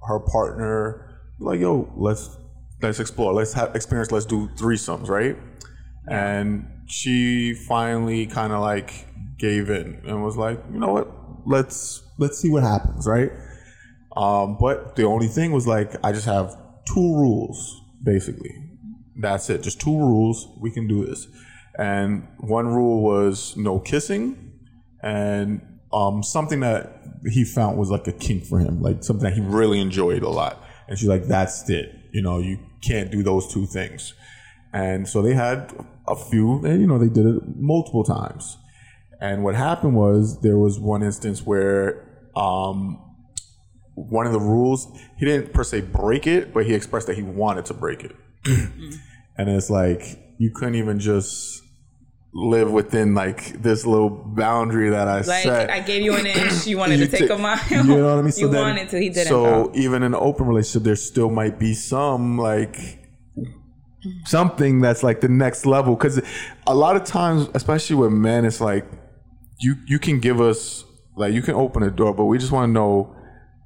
her partner, like, yo, let's let's explore. Let's have experience. Let's do threesomes, right? And she finally kind of like gave in and was like, you know what? Let's let's see what happens, right? Um, but the only thing was like, I just have two rules, basically. That's it. Just two rules. We can do this. And one rule was no kissing, and um, something that he found was like a kink for him, like something that he really enjoyed a lot. And she's like, "That's it. You know, you can't do those two things." And so they had a few, and you know, they did it multiple times. And what happened was there was one instance where um, one of the rules he didn't per se break it, but he expressed that he wanted to break it. and it's like you couldn't even just live within like this little boundary that I Like set. I gave you an inch, you wanted You to take ta- a mile. You know what I mean? you then- wanted to, he didn't. So even in an open relationship, there still might be some like something that's like the next level. Because a lot of times, especially with men, it's like you you can give us like you can open a door, but we just want to know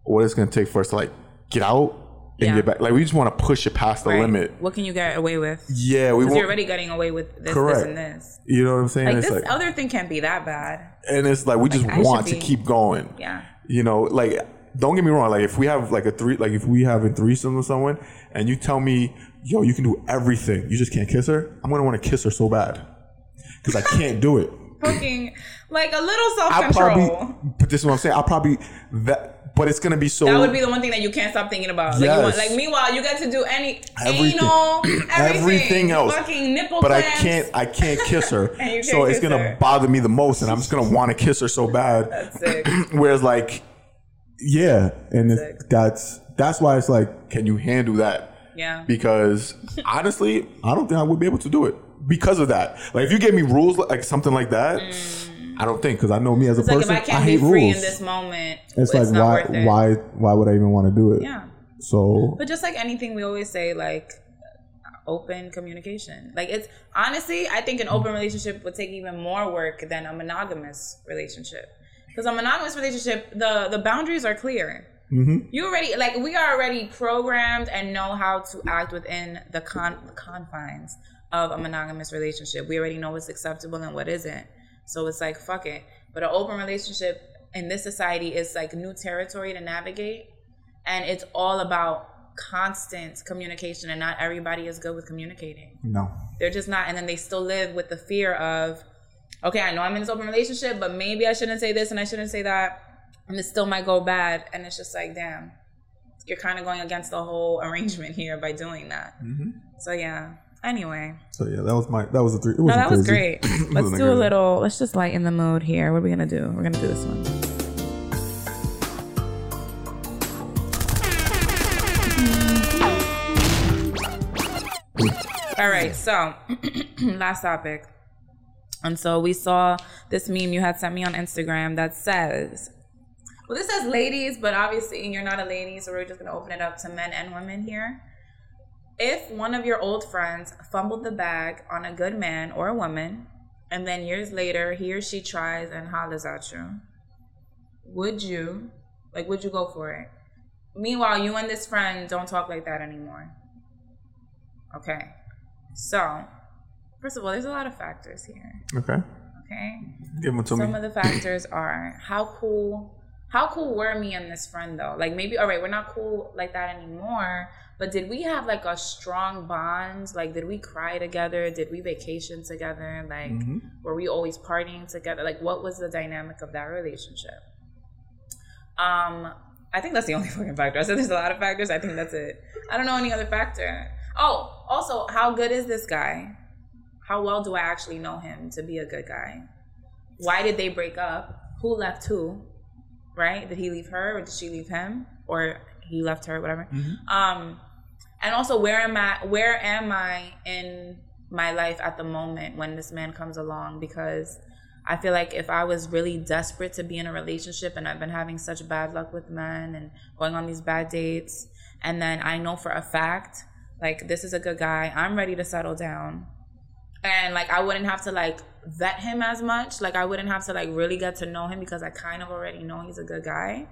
what it's going to take for us to like get out and Yeah. get back. Like we just want to push it past the Right. limit. What can you get away with? Yeah, we you're already getting away with this, Correct. this, and this. You know what I'm saying? Like it's this like, other thing can't be that bad. and it's like we just I want to keep going. Yeah. you know, like don't get me wrong, like if we have like a three like if we have a threesome with someone and you tell me, yo, you can do everything, you just can't kiss her, I'm gonna want to kiss her so bad. Because I can't do it. Fucking like a little self I control. probably but this is what I'm saying, I'll probably that but it's gonna be so That would be the one thing that you can't stop thinking about. Like, you want, Yes. like meanwhile, you get to do any Everything. anal, everything, everything else. fucking nipple but I can't I can't kiss her. And you so can't it's gonna her. bother me the most and I'm just gonna want to kiss her so bad. That's sick. Whereas like yeah, and it's, that's that's why it's like, can you handle that? Yeah. Because honestly, I don't think I would be able to do it because of that. Like if you gave me rules like something like that, mm. I don't think because I know me as a. It's like person, I I, be hate free rules. in this moment, it's, it's, like why it. why why would I even want to do it? Yeah. So But just like anything, we always say like open communication. Like it's honestly, I think an open relationship would take even more work than a monogamous relationship. Because a monogamous relationship, the the boundaries are clear. Mm-hmm. You already like we are already programmed and know how to act within the con the confines of a monogamous relationship. We already know what's acceptable and what isn't. So it's like fuck it. But an open relationship in this society is like new territory to navigate. And it's all about constant communication and not everybody is good with communicating. No. they're just not and then they still live with the fear of okay i know i'm in this open relationship but maybe i shouldn't say this and i shouldn't say that and it still might go bad. And it's just like damn you're kind of going against the whole arrangement here by doing that. Mm-hmm. So yeah anyway So yeah, that was my that was a three. It no wasn't that was great let's wasn't do a little let's just lighten the mood here what are we gonna do we're gonna do this one All right, so last topic. And so we saw this meme you had sent me on Instagram that says, Well, this says ladies, but obviously you're not a lady, so we're just gonna open it up to men and women here. If one of your old friends fumbled the bag on a good man or a woman, and then years later he or she tries and hollers at you, would you, like, would you go for it? Meanwhile, you and this friend don't talk like that anymore. Okay. So, first of all, there's a lot of factors here. Okay. Okay. Give them to Some me. of the factors are how cool how cool were me and this friend though? Like maybe all right, we're not cool like that anymore, but did we have like a strong bond? Like did we cry together? Did we vacation together? Like Mm-hmm. were we always partying together? Like what was the dynamic of that relationship? Um I think that's the only fucking factor. I said there's a lot of factors. I think that's it. I don't know any other factor. Oh, also, how good is this guy? How well do I actually know him to be a good guy? Why did they break up? Who left who? Right? Did he leave her or did she leave him? Or he left her, whatever. Um and also where am I where am I in my life at the moment when this man comes along? Because I feel like if I was really desperate to be in a relationship and I've been having such bad luck with men and going on these bad dates, and then I know for a fact, like, this is a good guy, I'm ready to settle down. And like, I wouldn't have to like vet him as much. Like, I wouldn't have to like really get to know him because I kind of already know he's a good guy.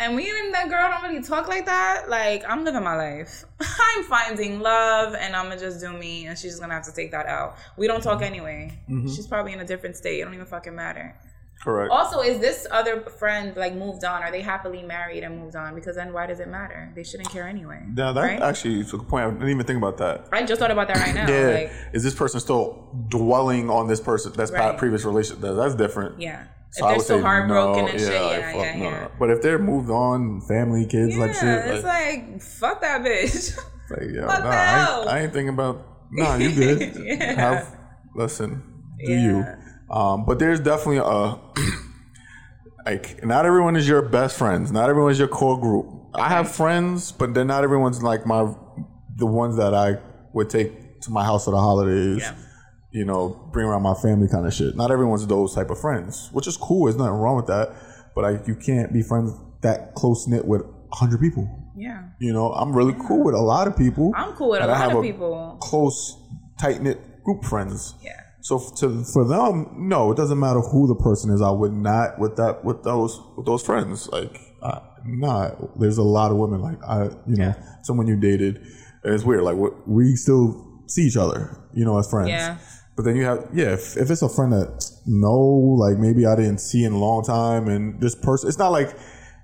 And we and that girl don't really talk like that. Like, I'm living my life. I'm finding love and I'm gonna just do me and she's just gonna have to take that out. We don't talk anyway. Mm-hmm. She's probably in a different state. It don't even fucking matter. Correct. Also, is this other friend like moved on? Are they happily married and moved on? Because then why does it matter? They shouldn't care anyway. Now that right? actually is a good point. I didn't even think about that. I just thought about that right now. Yeah, Like, is this person still dwelling on this person? That's Right. previous relationship. That's different. yeah. So if they're would still heartbroken no, and shit, yeah, like, yeah, fuck yeah, no. yeah. But if they're moved on, family, kids, like shit, Yeah, like, it's like fuck that bitch. like, yo, fuck nah, the I, ain't, I ain't thinking about. Nah, you good. Yeah. Have listen, do Yeah. you? Um, but there's definitely a like not everyone is your best friends. Not everyone is your core group. I have friends, but then not everyone's like my the ones that I would take to my house for the holidays. Yeah. You know, bring around my family kind of shit. Not everyone's those type of friends, which is cool. There's nothing wrong with that. But I, you can't be friends that close knit with hundred people. yeah. You know, I'm really cool with a lot of people. I'm cool with a I lot of people. Close, tight knit group friends. Yeah. So to for them, no, it doesn't matter who the person is. I would not with that with those with those friends. Like, uh, not. There's a lot of women like I, you know, someone you dated, and it's weird. Like we still see each other, you know, as friends. Yeah. But then you have yeah, if, if it's a friend that no, like maybe I didn't see in a long time, and this person, it's not like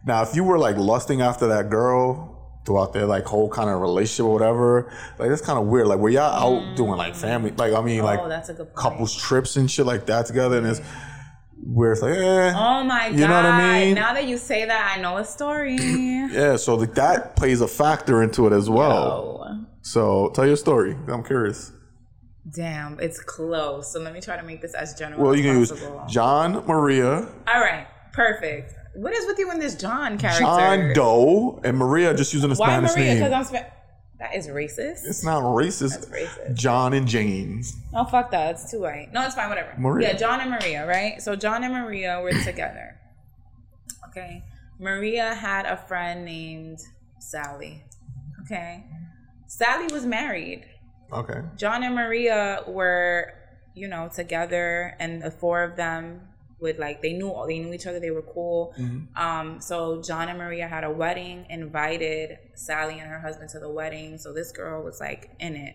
now if you were like lusting after that girl throughout their like whole kind of relationship or whatever, like that's kind of weird. Like were y'all out doing like family, like I mean like oh, that's a good point. couples trips and shit like that together, and it's where it's like eh, Oh my god! You know what I mean? Now that you say that, I know a story. yeah. So like that plays a factor into it as well. Oh, So tell your story. I'm curious. Damn, it's close. So let me try to make this as general Well, you can use. John Maria, All right, perfect. What is with you in this John character? John Doe, and Maria just using the Why Spanish Maria? Because. I'm Spa- That is racist. It's not racist. That's racist. John and James. Oh fuck that! It's too white. No, it's fine. Whatever. Maria. Yeah, John and Maria, right? So John and Maria were together. Okay. Maria had a friend named Sally. Okay. Sally was married. Okay. John and Maria were, you know, together, and the four of them would like they knew they knew each other. They were cool. Um, so John and Maria had a wedding, invited Sally and her husband to the wedding. So this girl was like in it.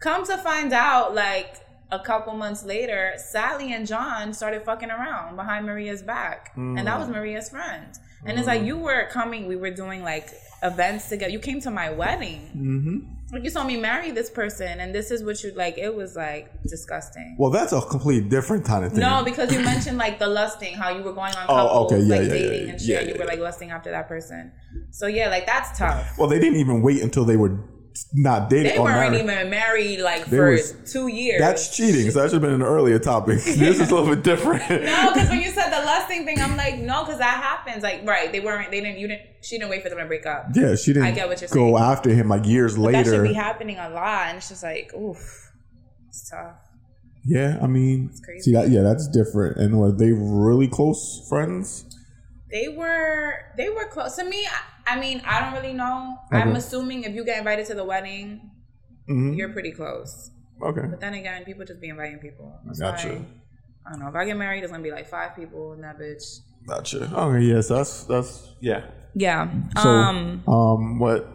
Come to find out, like a couple months later, Sally and John started fucking around behind Maria's back, and that was Maria's friend. And it's like you were coming. We were doing like events together. You came to my wedding. Mm-hmm. You saw me marry this person, and this is what you like. It was like disgusting. Well, that's a complete different kind of thing. No, because you mentioned like the lusting, how you were going on Oh, couples, okay, yeah, like yeah, yeah, dating yeah. and shit. Yeah, you were like lusting after that person. So yeah, like that's tough. Well, they didn't even wait until they were not dating They weren't even married like They for was- two years. That's cheating. So that should have been an earlier topic. This is a little bit different. no, because when you said the lusting thing, I'm like, no, because that happens. Like, right? They weren't. They didn't. You didn't. She didn't wait for them to break up. Yeah, she didn't I get what you're go saying. after him like years later. That should be happening a lot, and it's just like, oof, it's tough. Yeah, I mean, crazy. see that? Yeah, that's different. And were they really close friends? They were they were close to me. I, I mean, I don't really know. I'm assuming if you get invited to the wedding, Mhm. you're pretty close. Okay. But then again, people just be inviting people. That's Gotcha. I don't know. If I get married, it's gonna be like five people in that bitch. Gotcha. Okay. Yes. that's that's yeah. Yeah. So um. um, what?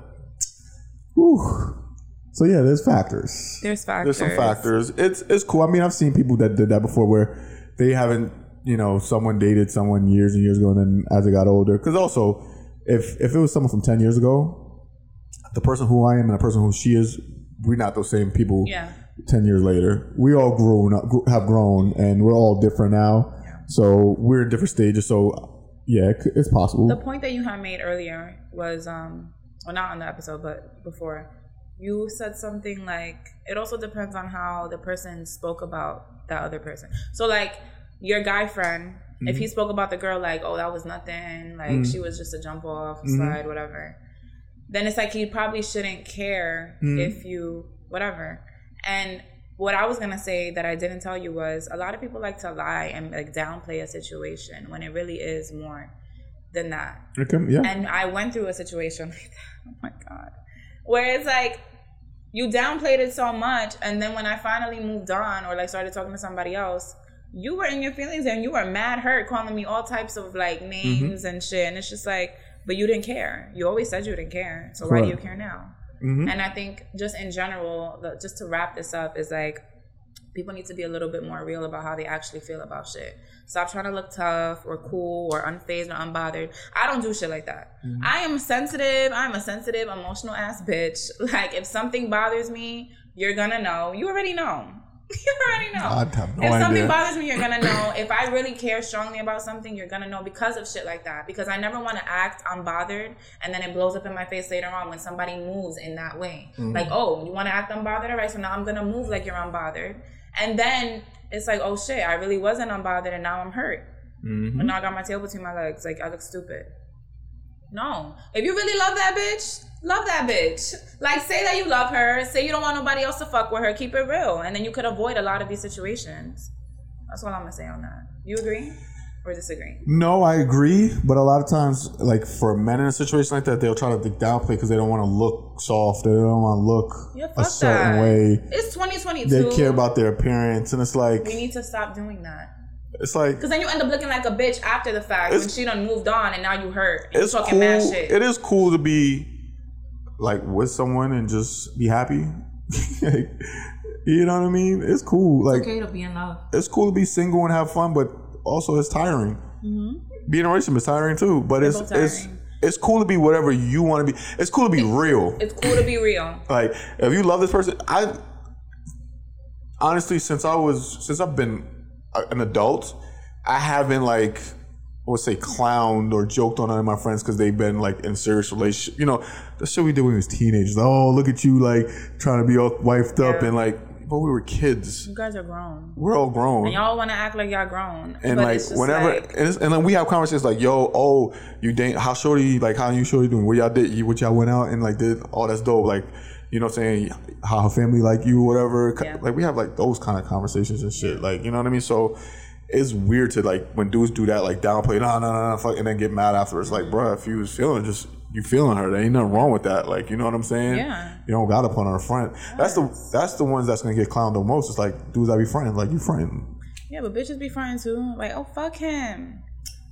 Whew. So yeah, there's factors. There's factors. There's some factors. It's it's cool. I mean, I've seen people that did that before where they haven't, you know, someone dated someone years and years ago, and then as they got older. Because also, if if it was someone from ten years ago, the person who I am and the person who she is, we're not those same people. Yeah. Ten years later, we all grown up, have grown, and we're all different now. Yeah. So we're in different stages. So yeah, it's possible. The point that you had made earlier was, um, well, not on the episode, but before, you said something like it also depends on how the person spoke about that other person. So, like your guy friend, if Mm-hmm. he spoke about the girl like, "Oh, that was nothing," like she was just a jump off, Mm-hmm. slide, whatever, then it's like he probably shouldn't care Mm-hmm. if you whatever. And what I was gonna say that I didn't tell you was a lot of people like to lie and like downplay a situation when it really is more than that. Okay, yeah. And I went through a situation like that. Oh my God. Where it's like you downplayed it so much. And then when I finally moved on or like started talking to somebody else, you were in your feelings and you were mad hurt, calling me all types of like names and shit. And it's just like, but you didn't care. You always said you didn't care. So why do you care now? Mhm. And I think just in general, just to wrap this up, is like people need to be a little bit more real about how they actually feel about shit. Stop trying to look tough or cool or unfazed or unbothered. I don't do shit like that. I am sensitive. I'm a sensitive, emotional ass bitch. Like if something bothers me, you're gonna know. You already know. You already know. I have no if something idea. bothers me, you're gonna know. If I really care strongly about something, you're gonna know because of shit like that. Because I never want to act unbothered and then it blows up in my face later on when somebody moves in that way. Mm-hmm. Like, oh, you want to act unbothered? All right, so now I'm gonna move like you're unbothered. And then it's like, oh shit, I really wasn't unbothered and now I'm hurt. Mm-hmm. And now I got my tail between my legs. Like I look stupid. No. If you really love that bitch, love that bitch. Like say that you love her. Say you don't want nobody else to fuck with her. Keep it real. And then you could avoid a lot of these situations. That's all I'm gonna say on that. You agree or disagree? No, I agree, but a lot of times, like for men in a situation like that, they'll try to downplay because they don't want to look soft. They don't want to look Yeah, a certain that. way. It's 2022. They care about their appearance, and it's like we need to stop doing that. It's like Because then you end up looking like a bitch after the fact when she done moved on and now you hurt. And it's you talking cool. mad shit. It is cool to be like with someone and just be happy. Like, you know what I mean? It's cool. Like okay to be in love. it's cool to be single and have fun, but also it's tiring. Mm-hmm. Being a relationship is tiring too. But it's both it's tiring. it's cool to be whatever you want to be. It's cool to be real. It's cool to be real. Like if you love this person, I honestly since I was since I've been a- an adult, I haven't like I would say clowned or joked on any of my friends because they've been like in serious relationship. You know, the shit we did when we was teenagers. Oh, look at you like trying to be all wifed up and like, but we were kids. You guys are grown. We're all grown. And y'all want to act like y'all grown. And but like whenever, like- and, it's, and then we have conversations like, "Yo, oh, you date? How shorty? Like, how you shorty doing? What y'all did? You, what y'all went out and like did? Oh, that's dope. Like, you know, what I'm saying how her family like you, whatever. Yeah. Like, we have like those kind of conversations and shit. Like, you know what I mean? So it's weird to like when dudes do that, like downplay, no, no, no, no, fuck, and then get mad afterwards. Like, bruh, if you was feeling just you feeling her, there ain't nothing wrong with that. Like, you know what I'm saying? Yeah. You don't got to put on her front. That's the that's the ones that's gonna get clowned the most. It's like dudes that be friends, like you friend. yeah, but bitches be friends too. Like, oh fuck him.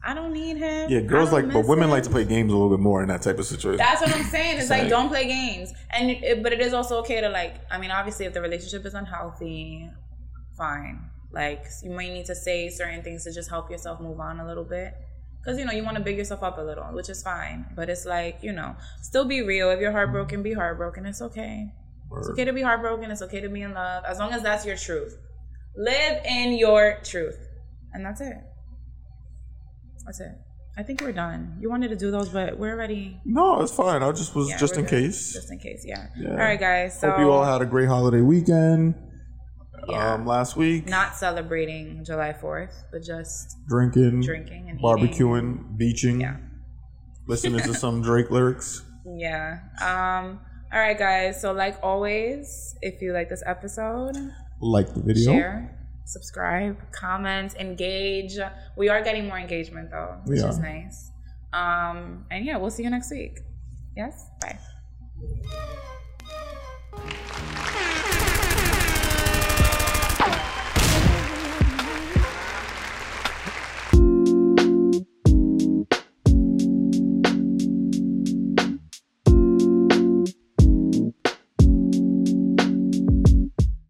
I don't need him. Yeah, girls like, but women him. like to play games a little bit more in that type of situation. That's what I'm saying. It's like don't play games, and it, but it is also okay to like. I mean, obviously, if the relationship is unhealthy, fine. Like you might need to say certain things to just help yourself move on a little bit, because you know you want to big yourself up a little, which is fine. But it's like you know, still be real. If you're heartbroken, be heartbroken. It's okay. It's okay to be heartbroken. It's okay to be in love, as long as that's your truth. Live in your truth, and that's it. That's it. I think we're done. You wanted to do those, but we're already no, it's fine. I just was yeah, just in good. case. Just in case, yeah. Yeah. All right, guys. So Hope you all had a great holiday weekend. Yeah. Um, last week, not celebrating July Fourth, but just drinking, drinking and barbecuing, beaching, Yeah. listening to some Drake lyrics. Yeah. Um. All right, guys. So, like always, if you like this episode, Like the video. share, subscribe, comment, engage. We are getting more engagement though, which is nice. Um, and yeah, we'll see you next week. Yes. Bye.